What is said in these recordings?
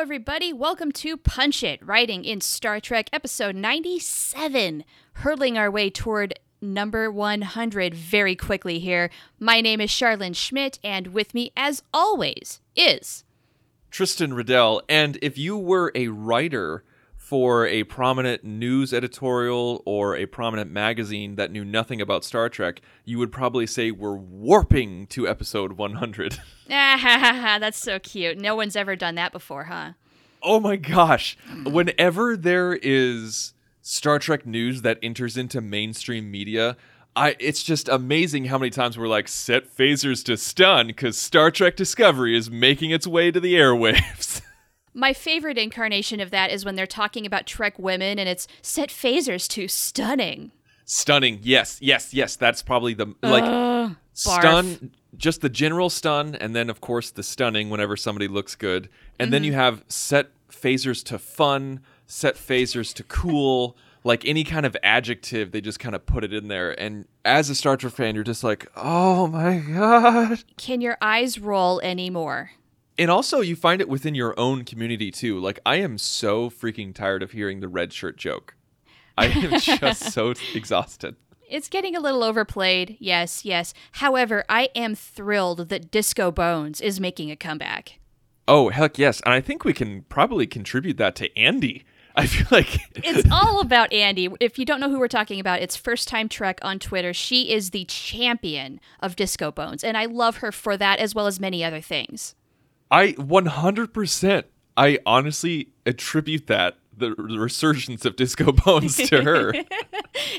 Everybody. Welcome to Punch It, writing in Star Trek episode 97, hurtling our way toward number 100 very quickly here. My name is Charlene Schmidt, and with me, as always, is. Tristan Riddell. And if you were a writer for a prominent news editorial or a prominent magazine that knew nothing about Star Trek, you would probably say we're warping to episode 100. Ah, ha, ha, ha, that's so cute. No one's ever done that before, huh? oh my gosh. Whenever there is Star Trek news that enters into mainstream media, I, it's just amazing how many times we're like, set phasers to stun because Star Trek Discovery is making its way to the airwaves. My favorite incarnation of that is when they're talking about Trek women and it's set phasers to stunning. Stunning. Yes, yes, yes. That's probably the like barf. stun just the general stun and then of course the stunning whenever somebody looks good. And then mm-hmm. you have set phasers to fun, set phasers to cool, like any kind of adjective, they just kind of put it in there. And as a Star Trek fan, you're just like, "Oh my god." Can your eyes roll anymore? And also you find it within your own community too. Like I am so freaking tired of hearing the red shirt joke. I am just so exhausted. It's getting a little overplayed, yes, yes. However, I am thrilled that Disco Bones is making a comeback. Oh, heck yes. And I think we can probably contribute that to Andy. I feel like It's all about Andy. If you don't know who we're talking about, it's First Time Trek on Twitter. She is the champion of Disco Bones, and I love her for that as well as many other things. I 100%. I honestly attribute that the, resurgence of Disco Bones to her.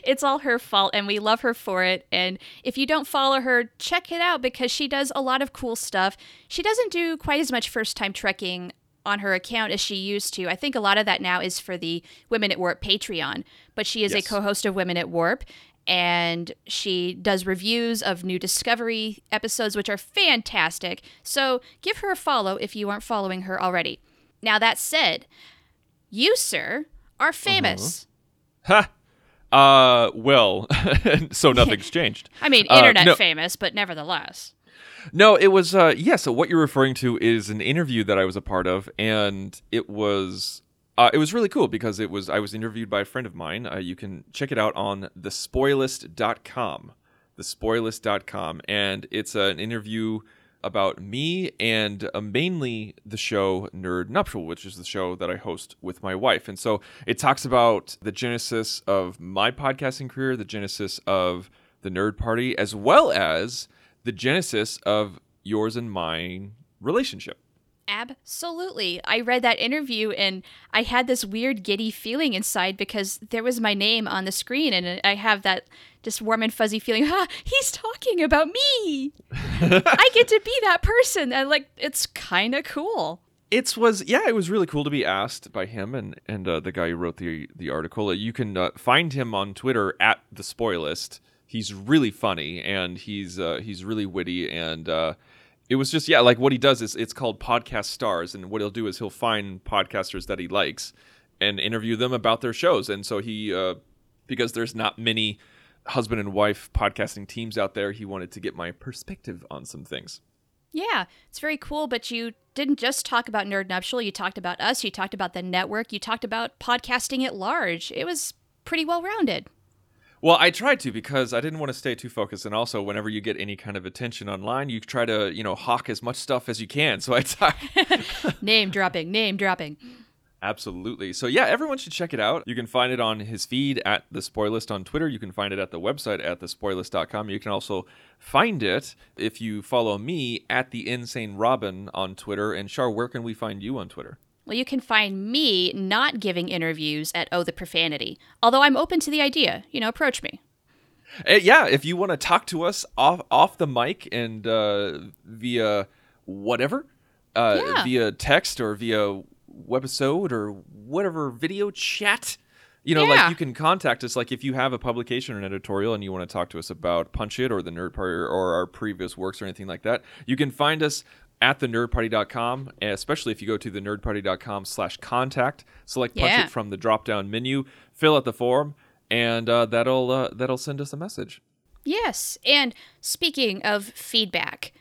It's all her fault, and we love her for it. And if you don't follow her, check it out because she does a lot of cool stuff. She doesn't do quite as much first time trekking on her account as she used to. I think a lot of that now is for the Women at Warp Patreon, but she is Yes. a co host of Women at Warp. And she does reviews of new Discovery episodes, which are fantastic. So give her a follow if you aren't following her already. Now, that said, you, sir, are famous. ha! Uh, well, so nothing's changed. I mean, Uh, internet no. famous, but nevertheless. No, it was uh yeah, so what you're referring to is an interview that I was a part of and it was uh, it was really cool because it was I was interviewed by a friend of mine. Uh, you can check it out on thespoilist.com. Thespoilist.com and it's an interview about me and uh, mainly the show Nerd Nuptial, which is the show that I host with my wife. And so it talks about the genesis of my podcasting career, the genesis of the Nerd Party, as well as the genesis of yours and mine relationship. Absolutely. I read that interview and I had this weird giddy feeling inside because there was my name on the screen and I have that just warm and fuzzy feeling, ha, he's talking about me. I get to be that person. And like, it's kind of cool. It was yeah, it was really cool to be asked by him and and uh, the guy who wrote the the article. Uh, You can uh, find him on Twitter at the Spoilist. He's really funny and he's uh, he's really witty and uh, it was just yeah, like what he does is it's called podcast stars and what he'll do is he'll find podcasters that he likes and interview them about their shows. And so he uh, because there's not many husband and wife podcasting teams out there, he wanted to get my perspective on some things. Yeah, it's very cool. But you didn't just talk about Nerd Nuptial. You talked about us. You talked about the network. You talked about podcasting at large. It was pretty well rounded. Well, I tried to because I didn't want to stay too focused, and also whenever you get any kind of attention online, you try to you know hawk as much stuff as you can. So I talk name dropping, name dropping. absolutely. So yeah, everyone should check it out. You can find it on his feed at the Spoilist on Twitter. You can find it at the website at thespoilist.com. You can also find it if you follow me at the Insane Robin on Twitter. And Char, where can we find you on Twitter? Well, you can find me not giving interviews at Oh the Profanity, although I'm open to the idea. You know, approach me. Uh, yeah, if you want to talk to us off off the mic and uh, via whatever, uh, Yeah. via text or via webisode or whatever video chat, You know, Yeah. like you can contact us. Like if you have a publication or an editorial and you want to talk to us about Punch It or the Nerd Party or our previous works or anything like that, you can find us at thenerdparty.com, especially if you go to thenerdparty.com slash contact, select Punch Yeah. It from the drop down menu, fill out the form, and uh, that'll uh, that'll send us a message. Yes. And speaking of feedback,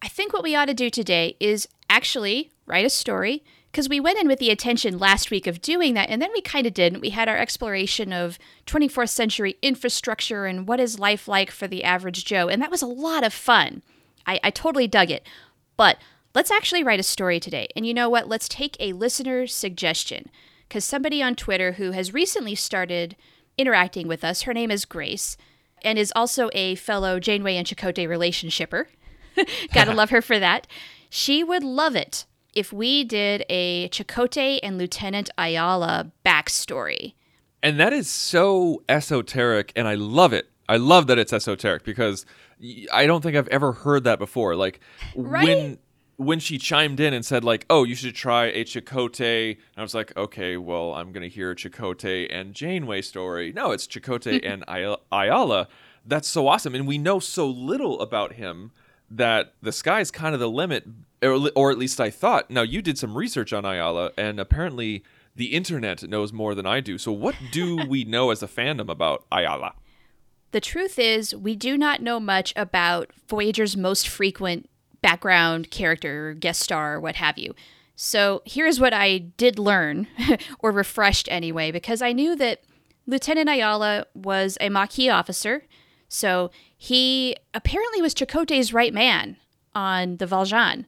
I think what we ought to do today is actually write a story because we went in with the intention last week of doing that and then we kind of didn't. We had our exploration of 24th century infrastructure and what is life like for the average Joe, and that was a lot of fun. I, I totally dug it. But let's actually write a story today. And you know what? Let's take a listener suggestion because somebody on Twitter who has recently started interacting with us, her name is Grace, and is also a fellow Janeway and Chakotay relationshipper. Gotta love her for that. She would love it if we did a Chakotay and Lieutenant Ayala backstory. And that is so esoteric, and I love it. I love that it's esoteric because I don't think I've ever heard that before. Like Right? when when she chimed in and said like, "Oh, you should try a Chakotay," and I was like, "Okay, well, I'm gonna hear a Chakotay and Janeway story." No, it's Chakotay and Ay- Ayala. That's so awesome, and we know so little about him that the sky's kind of the limit, or, or at least I thought. Now you did some research on Ayala, and apparently the internet knows more than I do. So what do we know as a fandom about Ayala? The truth is, we do not know much about Voyager's most frequent background character, guest star, what have you. So here's what I did learn, or refreshed anyway, because I knew that Lieutenant Ayala was a Maquis officer. So he apparently was Chakotay's right man on the Valjean.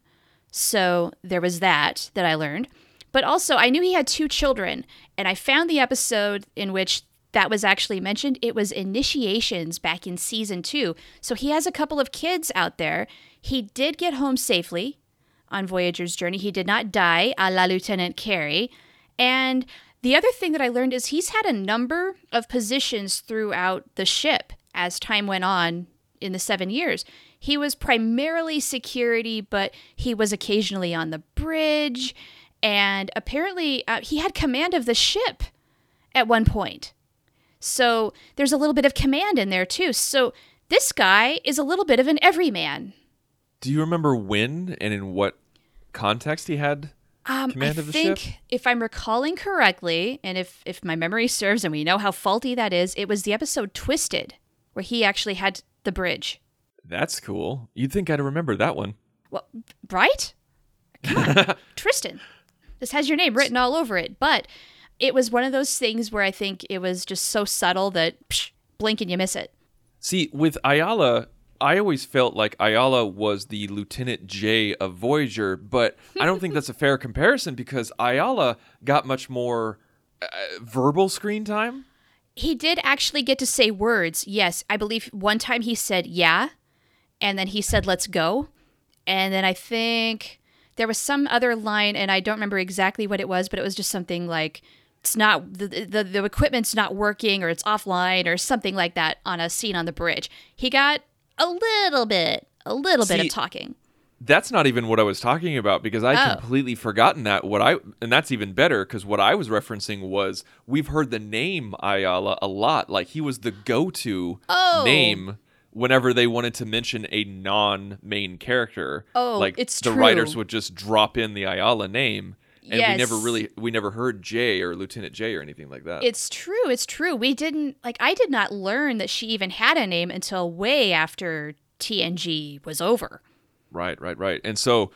So there was that that I learned. But also, I knew he had two children, and I found the episode in which that was actually mentioned. It was Initiations back in season two. So he has a couple of kids out there. He did get home safely on Voyager's journey. He did not die, a la Lieutenant Carey. And the other thing that I learned is he's had a number of positions throughout the ship as time went on in the seven years. He was primarily security, but he was occasionally on the bridge. And apparently, uh, he had command of the ship at one point. So there's a little bit of command in there, too. So this guy is a little bit of an everyman. Do you remember when and in what context he had Um, command I of the think, ship? if I'm recalling correctly, and if, if my memory serves and we know how faulty that is, it was the episode Twisted, where he actually had the bridge. That's cool. You'd think I'd remember that one. Well, right? Come on, Tristan. This has your name written all over it. But it was one of those things where I think it was just so subtle that psh, blink and you miss it. See, with Ayala, I always felt like Ayala was the Lieutenant Jae of Voyager, but I don't think that's a fair comparison because Ayala got much more uh, verbal screen time. He did actually get to say words. Yes, I believe one time he said yeah, and then he said let's go. And then I think there was some other line, and I don't remember exactly what it was, but it was just something like it's not the, the the equipment's not working or it's offline or something like that on a scene on the bridge. He got a little bit, a little bit of talking. That's not even what I was talking about because I Oh. completely forgotten that. What I and that's even better because what I was referencing was we've heard the name Ayala a lot. Like he was the go-to Oh. name whenever they wanted to mention a non-main character. Oh, like it's the true. writers would just drop in the Ayala name, and we never really we never heard Jae or Lieutenant Jae or anything like that. It's true. It's true. We didn't like. I did not learn that she even had a name until way after TNG was over. Right, right, right. And so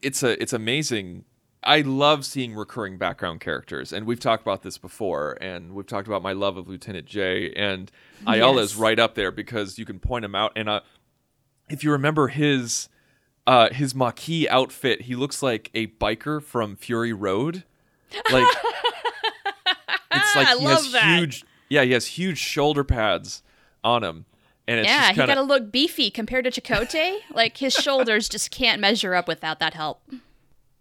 it's a it's amazing. I love seeing recurring background characters, and we've talked about this before, and we've talked about my love of Lieutenant Jae, and Ayala is Yes. right up there because you can point him out. And uh, if you remember his uh, his Maquis outfit, he looks like a biker from Fury Road. Like it's like I he has that. huge, yeah, he has huge shoulder pads on him, and it's yeah, just he gotta look beefy compared to Chakotay. like his shoulders just can't measure up without that help.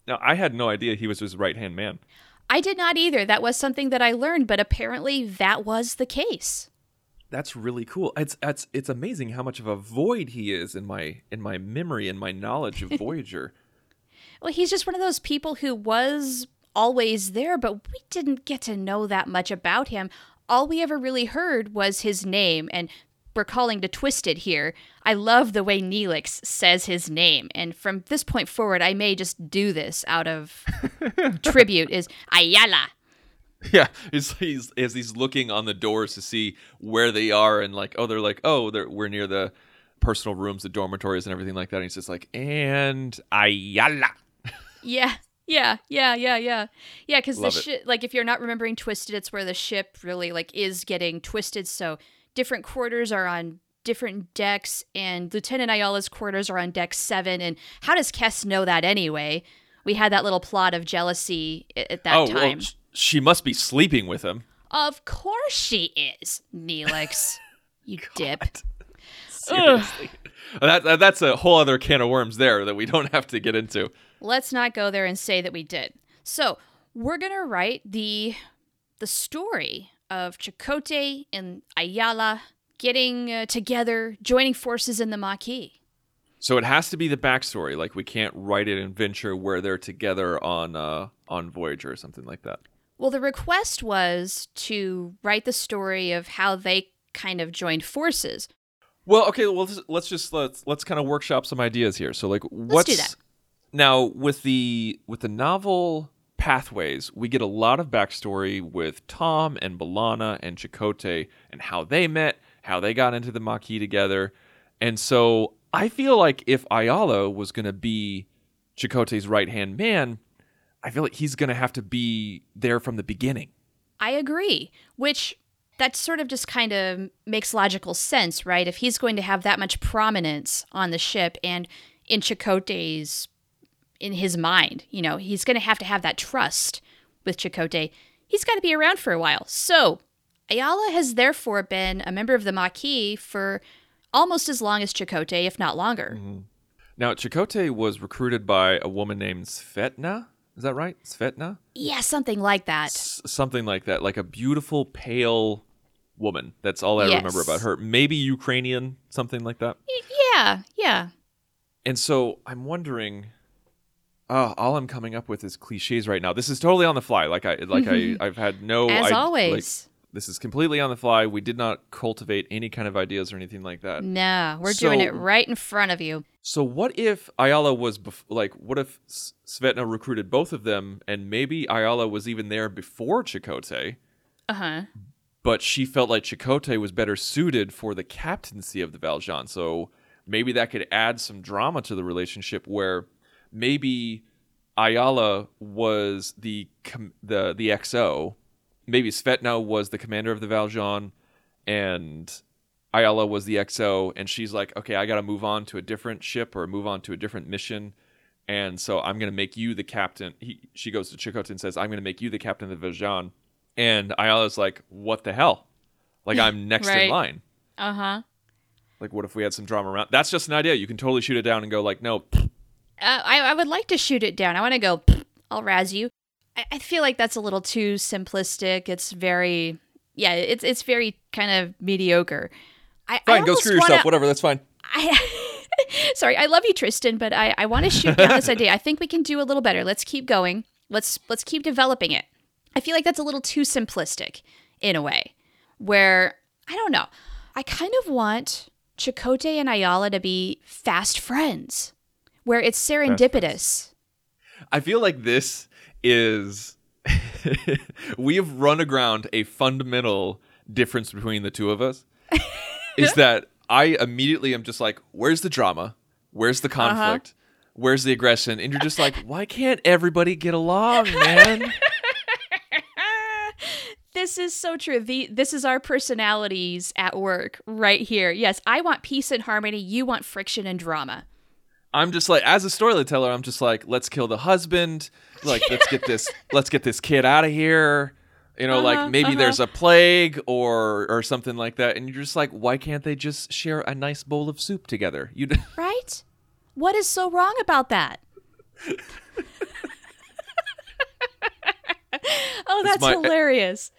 now. I had no idea he was his right hand man. I did not either. That was something that I learned, but apparently that was the case. That's really cool. It's it's it's amazing how much of a void he is in my in my memory and my knowledge of Voyager. Well, he's just one of those people who was always there, but we didn't get to know that much about him. All we ever really heard was his name, and we're calling to Twisted here. I love the way Neelix says his name, and from this point forward, I may just do this out of tribute. Is Ayala? Yeah, he's, he's as he's looking on the doors to see where they are, and like, oh, they're like, oh, they're we're near the personal rooms, the dormitories, and everything like that. And he's just like, and Ayala. Yeah, yeah, yeah, yeah, yeah, yeah. Because the ship, like, if you're not remembering Twisted, it's where the ship really like is getting twisted. So different quarters are on different decks, and Lieutenant Ayala's quarters are on deck seven. And how does Kes know that anyway? We had that little plot of jealousy at that oh, time. well, she must be sleeping with him. of course she is, Neelix. you dip. Seriously. That, that- that's a whole other can of worms there that we don't have to get into. let's not go there and say that we did. So we're gonna write the the story of Chakotay and Ayala getting uh, together, joining forces in the Maquis. So it has to be the backstory. Like we can't write it in Venture where they're together on uh, on Voyager or something like that. Well, the request was to write the story of how they kind of joined forces. Well, okay. Well, let's, let's just let's let's kind of workshop some ideas here. So, like, what's do that. now with the with the novel pathways? We get a lot of backstory with Tom and B'Elanna and Chakotay and how they met, how they got into the Maquis together, and so I feel like if Ayala was going to be Chakotay's right hand man, I feel like he's going to have to be there from the beginning. I agree, which that sort of just kind of makes logical sense, right? If he's going to have that much prominence on the ship and in Chakotay's in his mind, you know, he's going to have to have that trust with Chakotay. He's got to be around for a while. So, Ayala has therefore been a member of the Maquis for almost as long as Chakotay, if not longer. Mm-hmm. Now, Chakotay was recruited by a woman named Svetna. Is that right? Svetna? Yeah, something like that. S- something like that, like a beautiful, pale woman. That's all I remember about her. Maybe Ukrainian, something like that. Yeah, yeah. And so I'm wondering. Oh, all I'm coming up with is cliches right now. This is totally on the fly. Like I, like I, mm-hmm. I've had no. As id- always. This is completely on the fly. We did not cultivate any kind of ideas or anything like that. No, we're doing it right in front of you. So what if Ayala was bef- like? What if Svetna recruited both of them, and maybe Ayala was even there before Chakotay? Uh huh. but she felt like Chakotay was better suited for the captaincy of the Valjean. So maybe that could add some drama to the relationship where maybe Ayala was the com- the the XO, maybe Svetna was the commander of the Valjean and Ayala was the XO and she's like, "Okay, I got to move on to a different ship or move on to a different mission." And so I'm going to make you the captain. He, she goes to Chakotay and says, "I'm going to make you the captain of the Valjean." And Ayala's like, "What the hell? Like I'm next Right. in line. Uh huh. Like what if we had some drama around?" That's just an idea. You can totally shoot it down and go like, "No, Uh, I, I would like to shoot it down. I want to go, I'll razz you. I, I feel like that's a little too simplistic. It's very, yeah, it's it's very kind of mediocre. I, I fine, go screw yourself. wanna- Whatever, that's fine." I, sorry, I love you, Tristan, but I, I want to shoot down this idea. I think we can do a little better. Let's keep going. Let's let's keep developing it. I feel like that's a little too simplistic in a way, where I don't know. I kind of want Chakotay and Ayala to be fast friends, where it's serendipitous. I feel like this is we have run aground a fundamental difference between the two of us. is that I immediately am just like, where's the drama? Where's the uh-huh. conflict? Where's the aggression? And you're just like, why can't everybody get along, man? This is so true. The this is our personalities at work right here. Yes, I want peace and harmony. You want friction and drama. I'm just like, as a storyteller, I'm just like, let's kill the husband. Like, let's get this, let's get this kid out of here. You know, Uh-huh, like maybe uh-huh. there's a plague or or something like that, and you're just like, why can't they just share a nice bowl of soup together? You, Right? What is so wrong about that? oh, that's my- hilarious.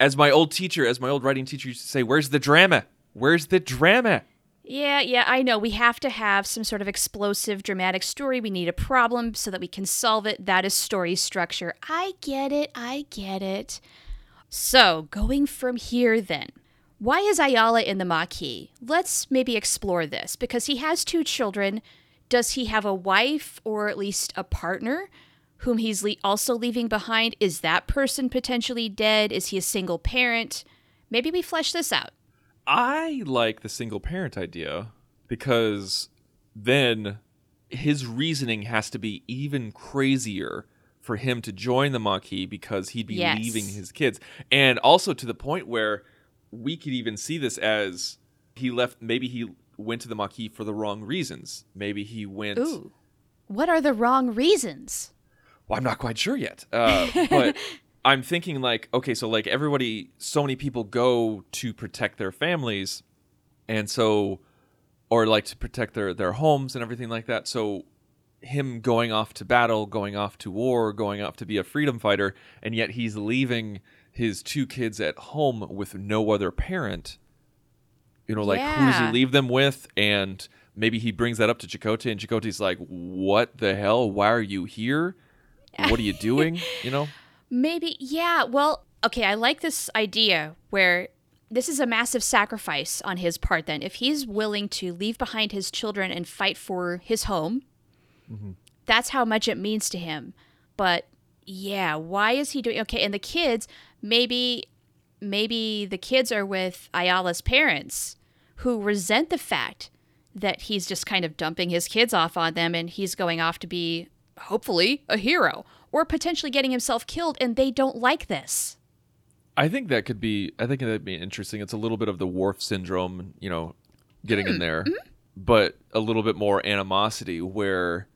as my old teacher, as my old writing teacher used to say, "Where's the drama? Where's the drama?" Yeah, yeah, I know. We have to have some sort of explosive, dramatic story. We need a problem so that we can solve it. That is story structure. I get it. I get it. So, going from here then. Why is Ayala in the Maquis? Let's maybe explore this because he has two children. Does he have a wife or at least a partner whom he's le- also leaving behind? Is that person potentially dead? Is he a single parent? Maybe we flesh this out. I like the single parent idea because then his reasoning has to be even crazier for him to join the Maquis because he'd be Yes. leaving his kids. And also to the point where we could even see this as he left, maybe he went to the Maquis for the wrong reasons. Maybe he went. Ooh. What are the wrong reasons? Well, I'm not quite sure yet. Uh, but I'm thinking like, okay, so like everybody, so many people go to protect their families, and so, or like to protect their their homes and everything like that. So, him going off to battle, going off to war, going off to be a freedom fighter, and yet he's leaving his two kids at home with no other parent. You know, like who does he leave them with? And maybe he brings that up to Chakotay, and Chakotay's like, "What the hell? Why are you here? What are you doing?" You know. Maybe, yeah. Well, okay, I like this idea where this is a massive sacrifice on his part, then. If he's willing to leave behind his children and fight for his home, mm-hmm. that's how much it means to him. But yeah, why is he doing okay? And the kids, maybe, maybe the kids are with Ayala's parents who resent the fact that he's just kind of dumping his kids off on them and he's going off to be hopefully a hero or potentially getting himself killed and they don't like this. I think that could be. I think that'd be interesting. It's a little bit of the Worf syndrome, you know, getting in hmm, there, mm-hmm. but a little bit more animosity. Where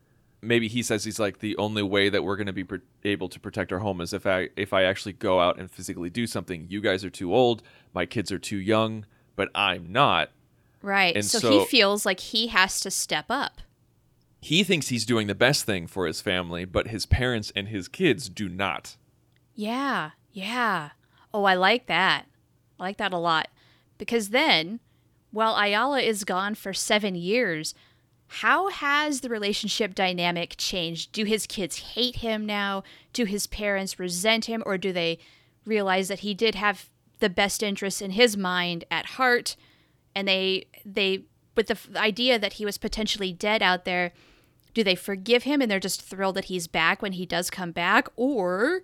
maybe he says he's like the only way that we're going to be pr- able to protect our home is if I if I actually go out and physically do something. You guys are too old. My kids are too young, but I'm not. Right. And so, so- he feels like he has to step up. He thinks he's doing the best thing for his family, but his parents and his kids do not. Yeah. Yeah. Oh, I like that. I like that a lot. Because then, while Ayala is gone for seven years, how has the relationship dynamic changed? Do his kids hate him now? Do his parents resent him? Or do they realize that he did have the best interests in his mind at heart? And they, they, with the idea that he was potentially dead out there, do they forgive him and they're just thrilled that he's back when he does come back? Or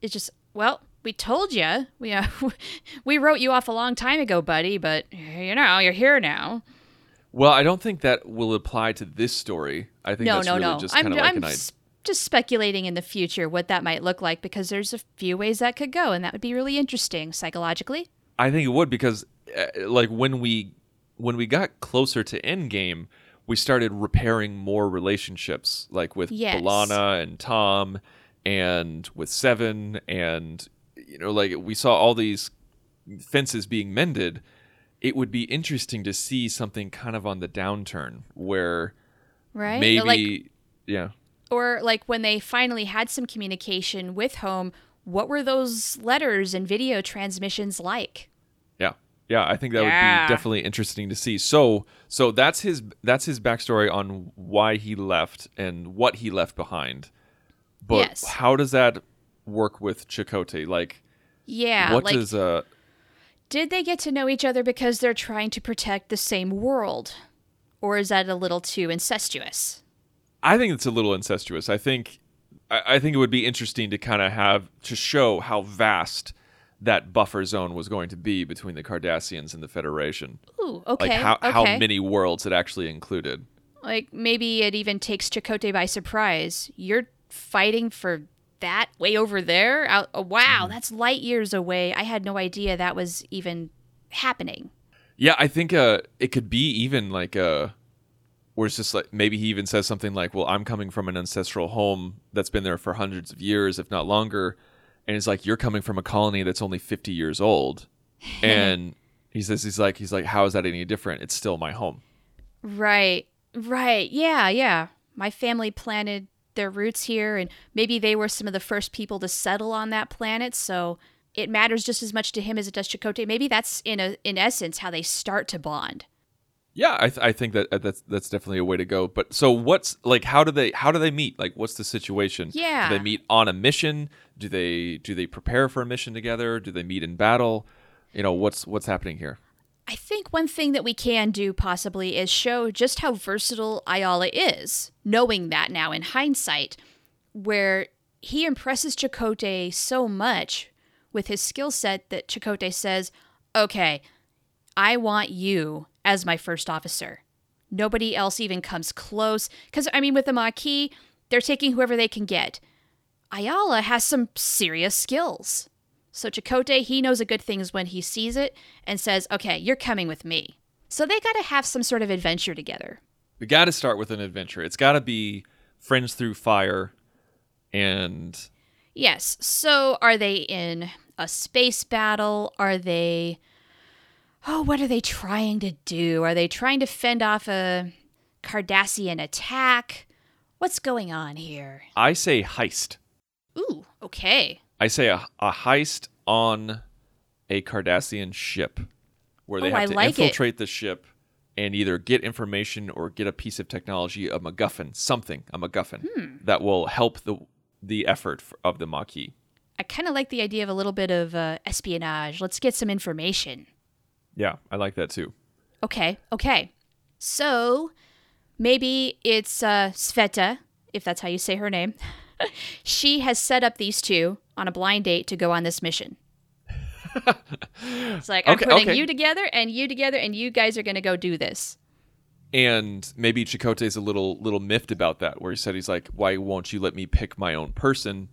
it's just well we told you we uh, we wrote you off a long time ago buddy but you know you're here now Well, I don't think that will apply to this story. I think no that's no really no just i'm, kind of like I'm just speculating in the future what that might look like because there's a few ways that could go and that would be really interesting psychologically I think it would because uh, like when we when we got closer to Endgame, we started repairing more relationships, like with Yes. B'Elanna and Tom, and with Seven, and you know, like we saw all these fences being mended. It would be interesting to see something kind of on the downturn where right maybe, like yeah. or like when they finally had some communication with home what were those letters and video transmissions like Yeah. Yeah, I think that would be definitely interesting to see. So, so that's his that's his backstory on why he left and what he left behind. But Yes. how does that work with Chakotay? Like, yeah what like does uh? Did they get to know each other because they're trying to protect the same world? Or is that a little too incestuous? I think it's a little incestuous. I think, I, I think it would be interesting to kind of have to show how vast that buffer zone was going to be between the Cardassians and the Federation. Ooh, okay. Like how okay. how many worlds it actually included. Like maybe it even takes Chakotay by surprise. You're fighting for that way over there? Out, oh, wow, Mm-hmm. that's light years away. I had no idea that was even happening. Yeah, I think uh, it could be even like uh, where it's just like maybe he even says something like, "Well, I'm coming from an ancestral home that's been there for hundreds of years, if not longer," and it's like you're coming from a colony that's only 50 years old, and he says he's like he's like, "How is that any different? It's still my home." Right. Right. Yeah, yeah. My family planted their roots here and maybe they were some of the first people to settle on that planet, so it matters just as much to him as it does Chakotay. Maybe that's in a in essence how they start to bond. Yeah, I, th- I think that uh, that's that's definitely a way to go. But so what's like how do they how do they meet? Like what's the situation? Yeah. Do they meet on a mission? Do they do they prepare for a mission together? Do they meet in battle? You know, what's what's happening here? I think one thing that we can do possibly is show just how versatile Ayala is, knowing that now in hindsight, where he impresses Chakotay so much with his skill set that Chakotay says, Okay, I want you as my first officer. Nobody else even comes close. Because, I mean, with the Maquis, they're taking whoever they can get. Ayala has some serious skills. So Chakotay, he knows a good thing is when he sees it and says, okay, you're coming with me. So they got to have some sort of adventure together. We got to start with an adventure. It's got to be friends through fire, and Yes. So are they in a space battle? Are they. Oh, what are they trying to do? Are they trying to fend off a Cardassian attack? What's going on here? I say heist. Ooh, okay. I say a, a heist on a Cardassian ship where they Oh, have I to like it. infiltrate the ship and either get information or get a piece of technology, a MacGuffin, something, a MacGuffin Hmm. that will help the the effort of the Maquis. I kind of like the idea of a little bit of uh, espionage. Let's get some information. Yeah, I like that too. Okay, okay. So maybe it's uh, Sveta, if that's how you say her name. she has set up these two on a blind date to go on this mission. it's like, I'm Okay, putting okay. you together and you together, and you guys are going to go do this. And maybe Chakotay's a little little miffed about that, where he said he's like, "Why won't you let me pick my own person?"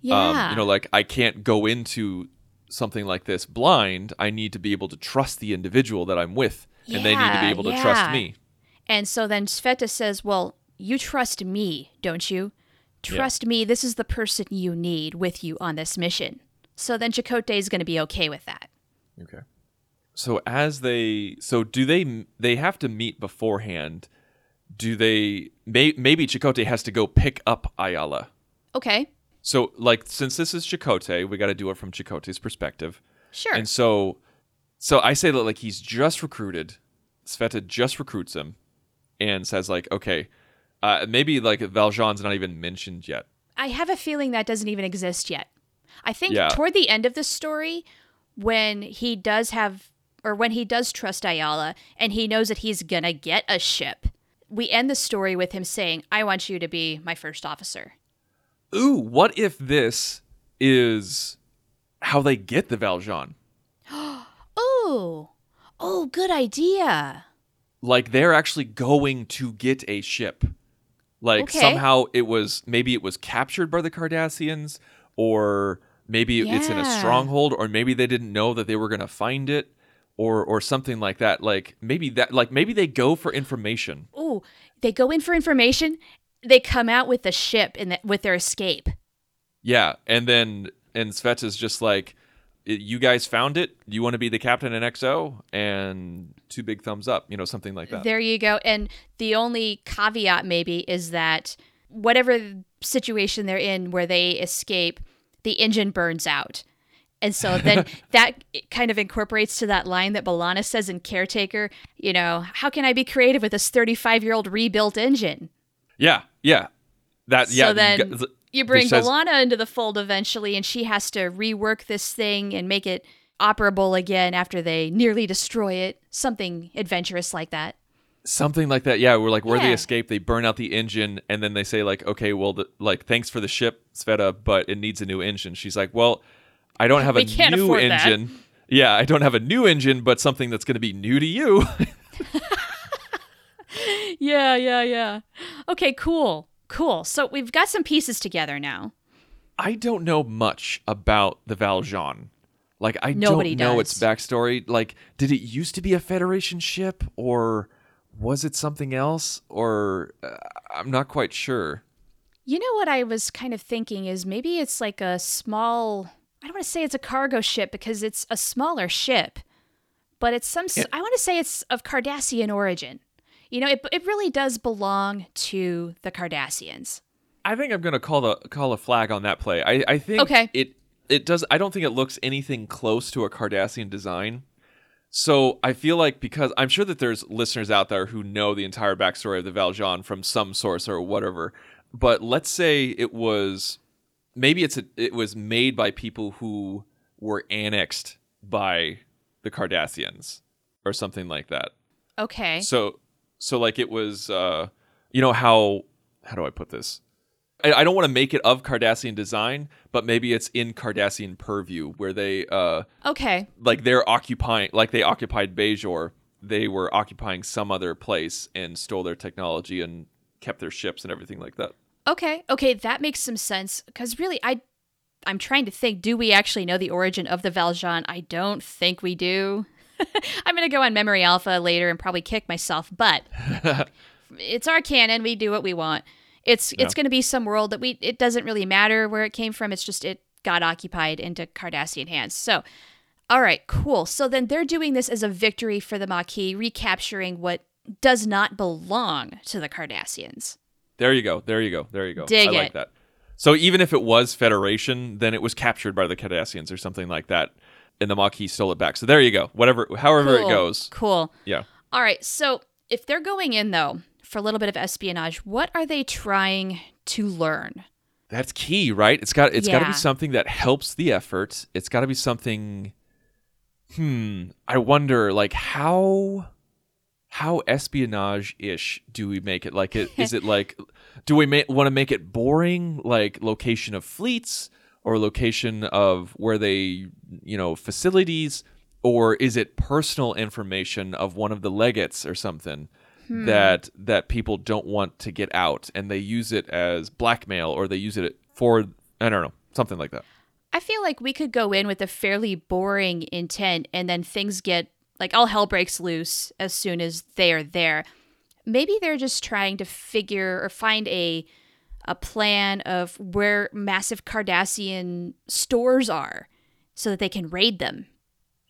Yeah. Um, you know, like I can't go into something like this blind. I need to be able to trust the individual that I'm with, and they need to be Yeah, able to trust me. And so then Sveta says, Well, you trust me, don't you? Trust me, this is the person you need with you on this mission. So then Chakotay is going to be okay with that. Okay. So as they, so do they? They have to meet beforehand. Do they? May, maybe Chakotay has to go pick up Ayala. Okay, So, like, since this is Chakotay, we got to do it from Chakotay's perspective. sure. And so, so I say that like he's just recruited. Sveta just recruits him, and says like, okay, uh, maybe like Valjean's not even mentioned yet. I have a feeling that doesn't even exist yet. I think Yeah. toward the end of the story, when he does have, or when he does trust Ayala and he knows that he's gonna get a ship, we end the story with him saying, I want you to be my first officer. Ooh, what if this is how they get the Valjean? Oh, oh, good idea. like they're actually going to get a ship. Like Okay. somehow it was maybe it was captured by the Cardassians or maybe it's in a stronghold or maybe they didn't know that they were going to find it or or something like that. Like maybe that like maybe they go for information. Ooh, they go in for information. They come out with the ship in the, with their escape. Yeah, and then and Sveta's just like you guys found it. You want to be the captain in XO and two big thumbs up, you know, something like that. There you go. And the only caveat maybe is that whatever situation they're in where they escape, the engine burns out. And so then that kind of incorporates to that line that B'Elanna says in Caretaker, you know, how can I be creative with this 35 year old rebuilt engine? Yeah, yeah. That yeah. so then you bring says- B'Elanna into the fold eventually, and she has to rework this thing and make it operable again after they nearly destroy it. Something adventurous like that. Something like that, yeah. We're like where they escape, they burn out the engine, and then they say like, okay, well, the, like thanks for the ship, Sveta, but it needs a new engine. She's like, well, I don't have a We can't new afford that. engine. Yeah, I don't have a new engine, but something that's going to be new to you. Yeah, yeah, yeah. Okay, cool. Cool. So we've got some pieces together now. I don't know much about the Valjean. Like I Nobody don't know does. its backstory. Like, did it used to be a Federation ship, or was it something else? Or uh, I'm not quite sure. You know what I was kind of thinking is maybe it's like a small I don't want to say it's a cargo ship because it's a smaller ship, but it's some I want to say it's of Cardassian origin. You know, it it really does belong to the Cardassians. I think I'm gonna call the call a flag on that play. I, I think Okay. it it does. I don't think it looks anything close to a Cardassian design. So I feel like because I'm sure that there's listeners out there who know the entire backstory of the Valjean from some source or whatever. But let's say it was maybe it's a, it was made by people who were annexed by the Cardassians or something like that. Okay. So so like it was uh you know how how do I put this? I, I don't want to make it of Cardassian design, but maybe it's in Cardassian purview where they uh okay. like they're occupying like they occupied Bajor, they were occupying some other place and stole their technology and kept their ships and everything like that. Okay. Okay, that makes some sense cuz really I I'm trying to think do we actually know the origin of the Valjean? I don't think we do. I'm going to go on Memory Alpha later and probably kick myself, but it's our canon. We do what we want. It's it's going to be some world that we it doesn't really matter where it came from. It's just it got occupied into Cardassian hands. So, all right, cool. So then they're doing this as a victory for the Maquis, recapturing what does not belong to the Cardassians. There you go. There you go. There you go. Dig I like it. that. So even if it was Federation, then it was captured by the Cardassians or something like that, and the Maquis stole it back. So there you go. Whatever, however Cool. it goes. Cool. Yeah. All right. So if they're going in though for a little bit of espionage, what are they trying to learn? That's key, right? It's got it's got to be something that helps the effort. It's got to be something. Hmm. I wonder, like how how espionage ish do we make it? Like, it, is it like do we ma- want to make it boring, like location of fleets or location of where they you know facilities, or is it personal information of one of the legates or something? Hmm. that that people don't want to get out and they use it as blackmail or they use it for I don't know something like that. I feel like we could go in with a fairly boring intent and then things get like all hell breaks loose as soon as they are there. Maybe they're just trying to figure or find a a plan of where massive Cardassian stores are so that they can raid them.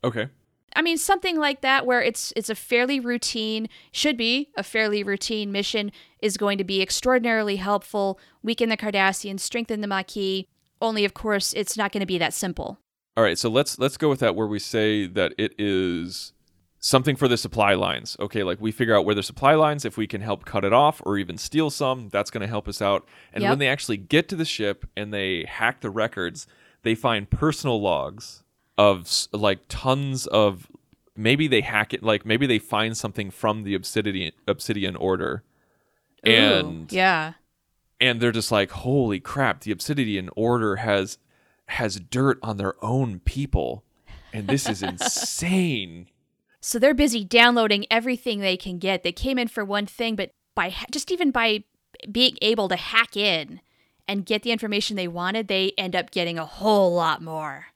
Okay. I mean something like that where it's it's a fairly routine should be a fairly routine mission is going to be extraordinarily helpful, weaken the Cardassians, strengthen the Maquis. Only of course it's not going to be that simple. All right, so let's let's go with that where we say that it is something for the supply lines. Okay, like we figure out where the supply lines if we can help cut it off or even steal some, that's going to help us out. And Yep. when they actually get to the ship and they hack the records, they find personal logs of like tons of maybe they hack it like maybe they find something from the obsidian obsidian order. Ooh, And yeah. and they're just like holy crap the obsidian order has has dirt on their own people and this is insane So they're busy downloading everything they can get. They came in for one thing, but by just even by being able to hack in and get the information they wanted, they end up getting a whole lot more.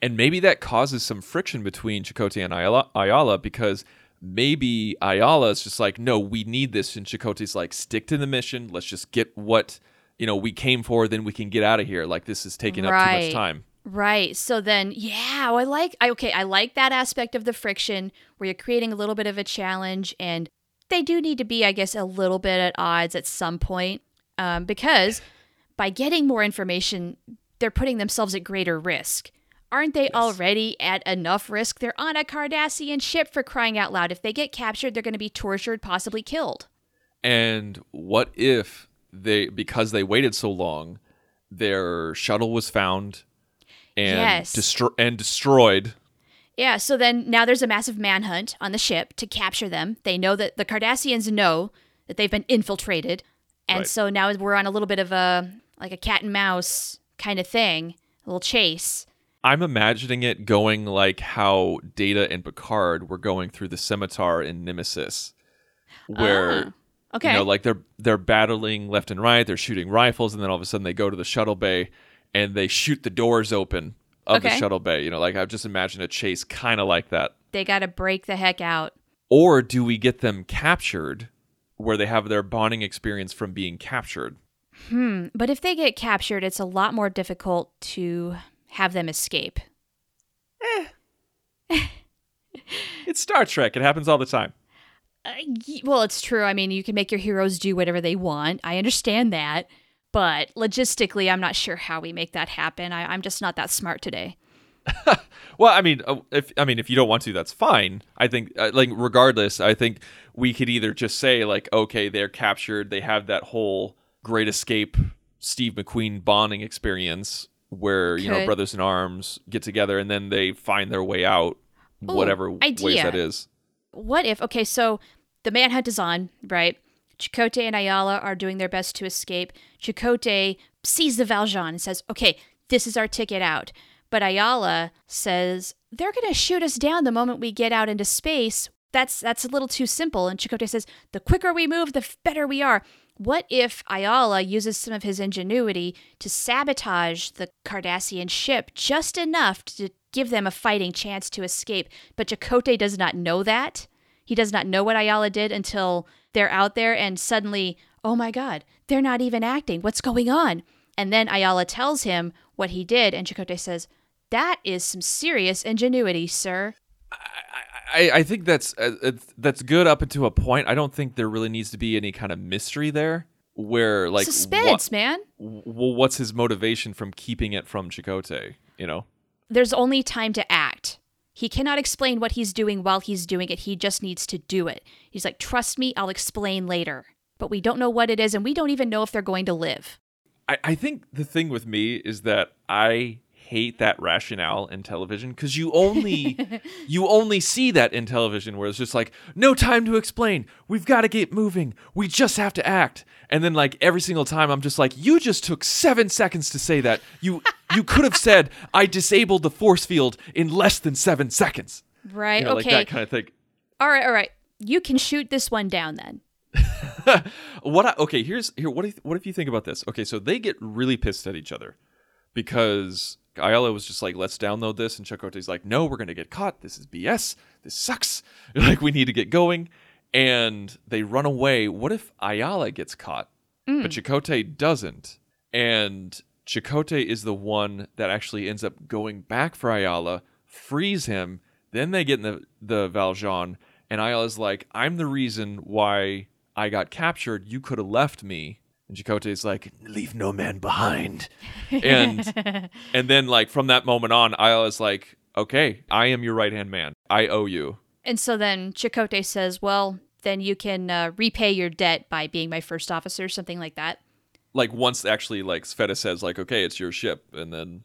and maybe that causes some friction between Chakotay and Ayala, Ayala because maybe Ayala is just like no we need this. And Chakotay's like stick to the mission. Let's just get what you know we came for then we can get out of here. Like this is taking up too much time Right. So then, yeah, I like. I okay. I like that aspect of the friction where you're creating a little bit of a challenge, and they do need to be, I guess, a little bit at odds at some point, um, because by getting more information, they're putting themselves at greater risk. Aren't they already at enough risk? They're on a Cardassian ship for crying out loud. If they get captured, they're going to be tortured, possibly killed. And what if they because they waited so long, their shuttle was found and Yes. destro- and destroyed. Yeah, so then now there's a massive manhunt on the ship to capture them. They know that the Cardassians know that they've been infiltrated. And Right. so now we're on a little bit of a like a cat and mouse kind of thing, a little chase. I'm imagining it going like how Data and Picard were going through the scimitar in Nemesis, where Ah, okay. you know like they're they're battling left and right, they're shooting rifles, and then all of a sudden they go to the shuttle bay and they shoot the doors open of the shuttle bay. You know, like I've just imagined a chase kind of like that. They got to break the heck out. Or do we get them captured, where they have their bonding experience from being captured? Hmm. But if they get captured, it's a lot more difficult to have them escape. It's Star Trek. It happens all the time. Uh, well, it's true. I mean, you can make your heroes do whatever they want. I understand that. But logistically, I'm not sure how we make that happen. I, I'm just not that smart today. Well, I mean, uh, if I mean if you don't want to, that's fine. I think uh, like regardless, I think we could either just say like, okay, they're captured, they have that whole Great Escape, Steve McQueen bonding experience where you know brothers in arms get together and then they find their way out, Ooh, whatever ways that is. What if, okay, so the manhunt is on, right? Chakotay and Ayala are doing their best to escape. Chakotay sees the Valjean and says, okay, this is our ticket out. But Ayala says, they're going to shoot us down the moment we get out into space. That's that's a little too simple. And Chakotay says, the quicker we move, the better we are. What if Ayala uses some of his ingenuity to sabotage the Cardassian ship just enough to give them a fighting chance to escape? But Chakotay does not know that. He does not know what Ayala did until they're out there and suddenly, oh my God, they're not even acting. What's going on? And then Ayala tells him what he did, and Chakotay says, That is some serious ingenuity, sir. I, I think that's uh, that's good up until a point. I don't think there really needs to be any kind of mystery there. Where like Suspense, what, man. well, what's his motivation from keeping it from Chakotay? You know, There's only time to act. He cannot explain what he's doing while he's doing it. He just needs to do it. He's like, Trust me, I'll explain later. But we don't know what it is, and we don't even know if they're going to live. I, I think the thing with me is that I hate that rationale in television because you only you only see that in television where it's just like no time to explain we've got to get moving we just have to act and then like every single time i'm just like you just took seven seconds to say that you you could have said i disabled the force field in less than seven seconds Right? you know, like okay. that kind of thing all right, all right. You can shoot this one down then. what I, okay here's here what if, what if you think about this okay so they get really pissed at each other because Ayala was just like let's download this and Chakotay's like no we're gonna get caught. This is BS this sucks. Like we need to get going. And they run away. What if Ayala gets caught but mm. Chakotay doesn't? And Chakotay is the one that actually ends up going back for Ayala frees him then they get in the the Valjean and Ayala's like I'm the reason why I got captured. You could have left me. And is like, leave no man behind. and and then like from that moment on, Ayala's like, okay, I am your right hand man. I owe you. And so then Chakotay says, Well, then you can uh, repay your debt by being my first officer, something like that. Like once actually like Sveta says like, okay, it's your ship, and then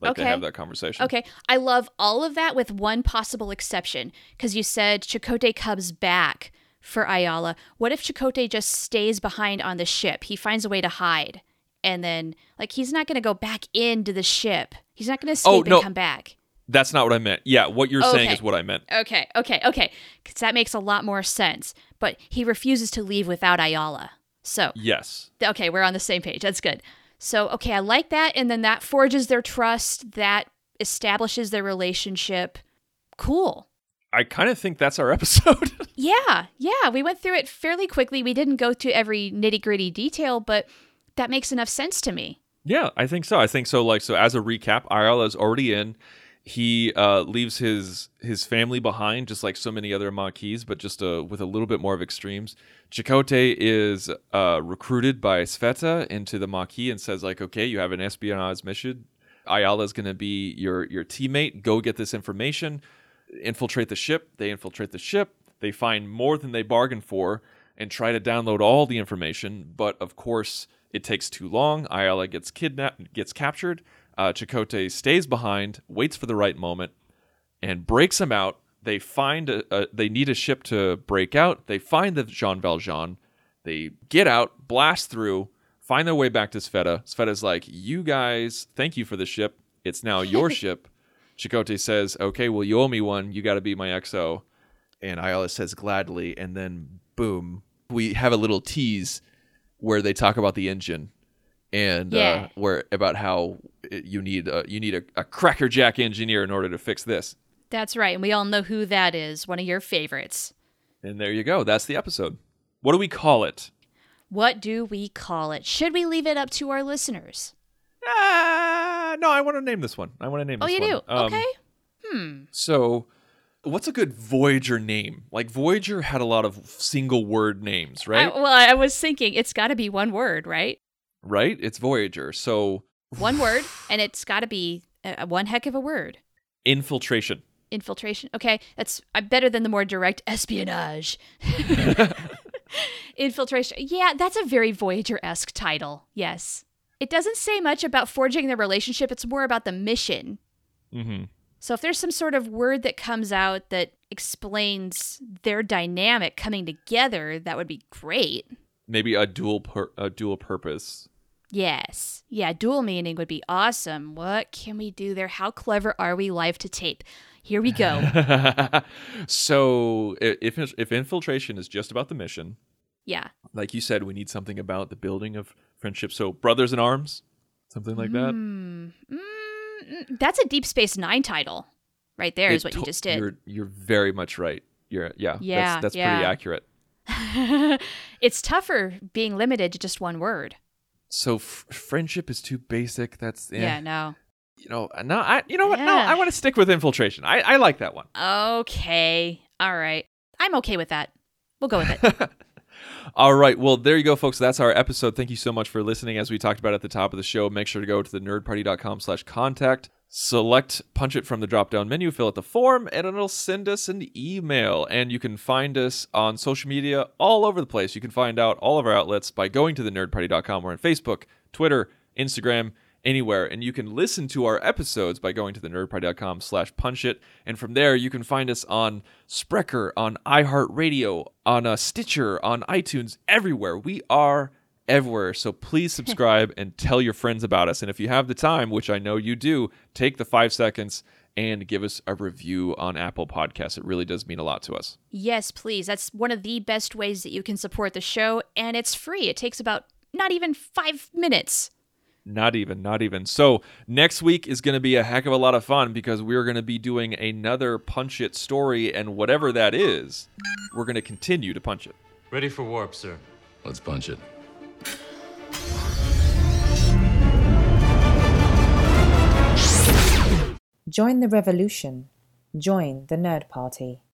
like they Okay. have that conversation. Okay, I love all of that with one possible exception because you said Chakotay comes back for Ayala. What if Chakotay just stays behind on the ship? He finds a way to hide, and then like he's not going to go back into the ship. He's not going to oh, escape Oh, no. and come back. That's not what I meant. Yeah, what you're saying is what I meant. Okay, okay, okay, because that makes a lot more sense. But he refuses to leave without Ayala. So Yes. okay, we're on the same page. That's good. So, okay, I like that. And then that forges their trust, that establishes their relationship. Cool. I kind of think that's our episode. Yeah, yeah, we went through it fairly quickly. We didn't go to every nitty gritty detail, but that makes enough sense to me. Yeah, I think so. I think so. Like, so as a recap, Ayala is already in. He uh, leaves his his family behind, just like so many other Maquis, but just uh, with a little bit more of extremes. Chakotay is uh, recruited by Sveta into the Maquis and says, like, okay, you have an espionage mission. Ayala is going to be your your teammate. Go get this information. Infiltrate the ship. They infiltrate the ship. They find more than they bargained for and try to download all the information. But of course, it takes too long. Ayala gets kidnapped, gets captured. Uh, Chakotay stays behind, waits for the right moment, and breaks him out. They find a, a they need a ship to break out. They find the Jean Valjean. They get out, blast through, find their way back to Sveta. Sveta's like, "You guys, thank you for the ship. It's now your ship." Chakotay says, "Okay, well, you owe me one. You got to be my XO." And Ayala says gladly, and then boom, we have a little tease where they talk about the engine and Yeah. uh, where about how it, you need a, you need a, a crackerjack engineer in order to fix this. That's right. And we all know who that is. One of your favorites. And there you go. That's the episode. What do we call it? What do we call it? Should we leave it up to our listeners? Ah, no, I want to name this one. I want to name this one. Oh, this you one. do? Um, okay. Hmm. So, what's a good Voyager name? Like Voyager had a lot of single word names, right? I, well, I was thinking it's got to be one word, right? right? It's Voyager. So, One word, and it's got to be uh, one heck of a word. Infiltration. Infiltration. Okay, that's uh, better than the more direct espionage. Infiltration. Yeah, that's a very Voyager esque title. Yes. It doesn't say much about forging the relationship, it's more about the mission. Mm-hmm. So if there's some sort of word that comes out that explains their dynamic coming together, that would be great. Maybe a dual pur- a dual purpose. Yes. Yeah, dual meaning would be awesome. What can we do there? How clever are we live to tape? Here we go. so if if infiltration is just about the mission, yeah. like you said, we need something about the building of friendship. So brothers in arms, something like that. Mm, mm, that's a Deep Space Nine title, right there. Is It what you just did. You're you're very much right. You're yeah. Yeah, That's, that's yeah. pretty accurate. it's tougher being limited to just one word. So f- friendship is too basic. That's eh. Yeah, no. You know, no, I you know what? No, I want to stick with infiltration. I I like that one. Okay. All right. I'm okay with that. We'll go with it. All right. Well, there you go, folks. That's our episode. Thank you so much for listening. As we talked about at the top of the show, make sure to go to the nerdparty.com slash contact, select punch it from the drop down menu, fill out the form, and it'll send us an email. And you can find us on social media all over the place. You can find out all of our outlets by going to the nerdparty.com. We're on Facebook, Twitter, Instagram, anywhere. And you can listen to our episodes by going to the nerdparty.com slash punch it. And from there, you can find us on Spreaker, on iHeartRadio, on uh, Stitcher, on iTunes, everywhere. We are everywhere. So please subscribe and tell your friends about us. And if you have the time, which I know you do, take the five seconds and give us a review on Apple Podcasts. It really does mean a lot to us. yes, please. That's one of the best ways that you can support the show, and it's free. It takes about not even five minutes. Not even, not even. So next week is going to be a heck of a lot of fun because we're going to be doing another Punch It story, and whatever that is, we're going to continue to punch it. Ready for warp, sir. Let's punch it. Join the revolution. Join the Nerd Party.